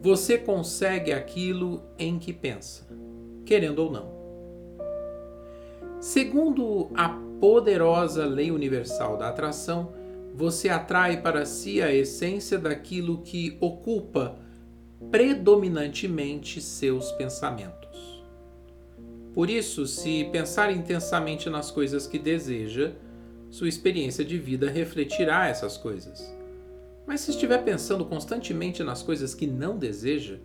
você consegue aquilo em que pensa, querendo ou não. Segundo a poderosa lei universal da atração, você atrai para si a essência daquilo que ocupa predominantemente seus pensamentos. Por isso, se pensar intensamente nas coisas que deseja, sua experiência de vida refletirá essas coisas. Mas se estiver pensando constantemente nas coisas que não deseja,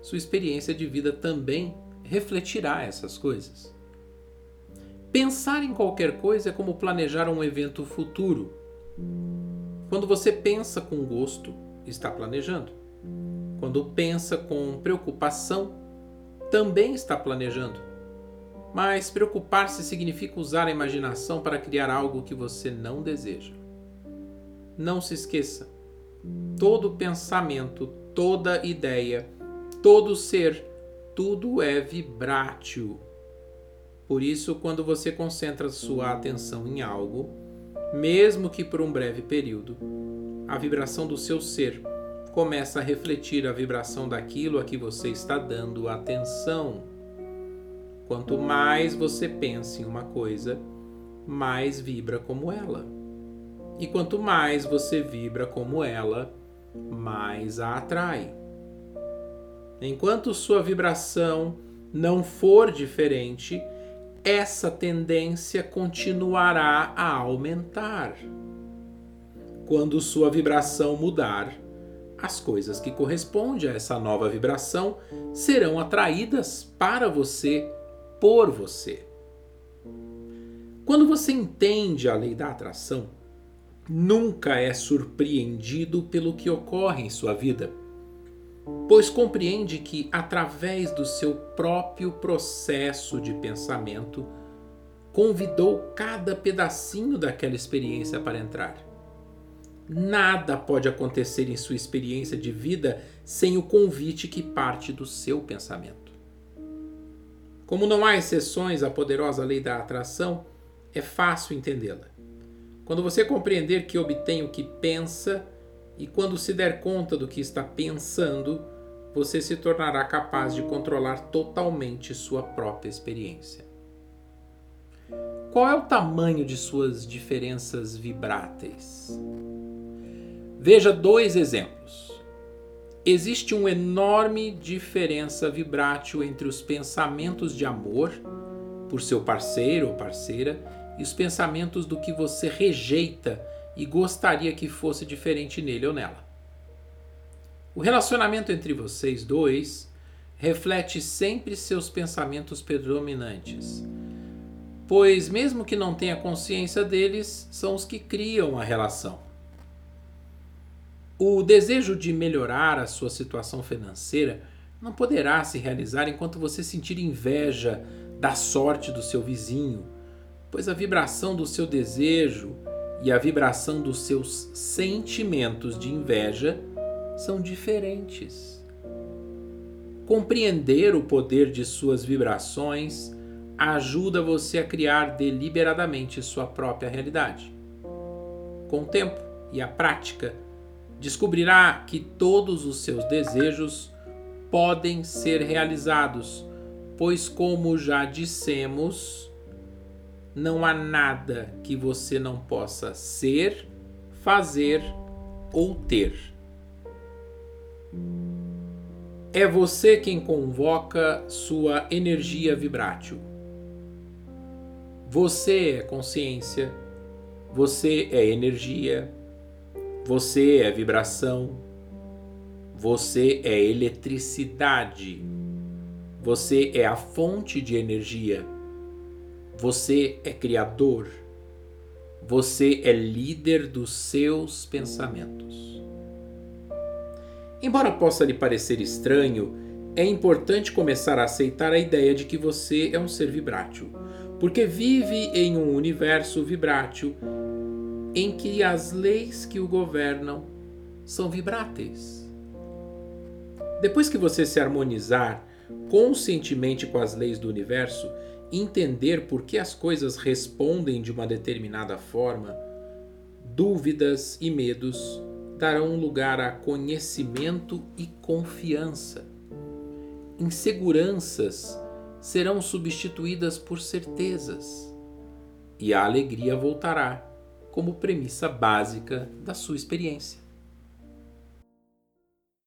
sua experiência de vida também refletirá essas coisas. Pensar em qualquer coisa é como planejar um evento futuro. Quando você pensa com gosto, está planejando. Quando pensa com preocupação, também está planejando. Mas preocupar-se significa usar a imaginação para criar algo que você não deseja. Não se esqueça: todo pensamento, toda ideia, todo ser, tudo é vibrátil. Por isso, quando você concentra sua atenção em algo, mesmo que por um breve período, a vibração do seu ser começa a refletir a vibração daquilo a que você está dando atenção. Quanto mais você pensa em uma coisa, mais vibra como ela. E quanto mais você vibra como ela, mais a atrai. Enquanto sua vibração não for diferente, essa tendência continuará a aumentar. Quando sua vibração mudar, as coisas que correspondem a essa nova vibração serão atraídas para você por você. Quando você entende a lei da atração, nunca é surpreendido pelo que ocorre em sua vida, pois compreende que, através do seu próprio processo de pensamento, convidou cada pedacinho daquela experiência para entrar. Nada pode acontecer em sua experiência de vida sem o convite que parte do seu pensamento. Como não há exceções à poderosa lei da atração, é fácil entendê-la. Quando você compreender que obtém o que pensa e quando se der conta do que está pensando, você se tornará capaz de controlar totalmente sua própria experiência. Qual é o tamanho de suas diferenças vibráteis? Veja dois exemplos. Existe uma enorme diferença vibrátil entre os pensamentos de amor por seu parceiro ou parceira e os pensamentos do que você rejeita e gostaria que fosse diferente nele ou nela. O relacionamento entre vocês dois reflete sempre seus pensamentos predominantes, pois, mesmo que não tenha consciência deles, são os que criam a relação. O desejo de melhorar a sua situação financeira não poderá se realizar enquanto você sentir inveja da sorte do seu vizinho, pois a vibração do seu desejo e a vibração dos seus sentimentos de inveja são diferentes. Compreender o poder de suas vibrações ajuda você a criar deliberadamente sua própria realidade. Com o tempo e a prática, descobrirá que todos os seus desejos podem ser realizados, pois, como já dissemos, não há nada que você não possa ser, fazer ou ter. É você quem convoca sua energia vibrátil. Você é consciência, você é energia, você é vibração, você é eletricidade, você é a fonte de energia, você é criador, você é líder dos seus pensamentos. Embora possa lhe parecer estranho, é importante começar a aceitar a ideia de que você é um ser vibrátil, porque vive em um universo vibrátil em que as leis que o governam são vibráteis. Depois que você se harmonizar conscientemente com as leis do universo, entender por que as coisas respondem de uma determinada forma, dúvidas e medos darão lugar a conhecimento e confiança. Inseguranças serão substituídas por certezas, e a alegria voltará como premissa básica da sua experiência.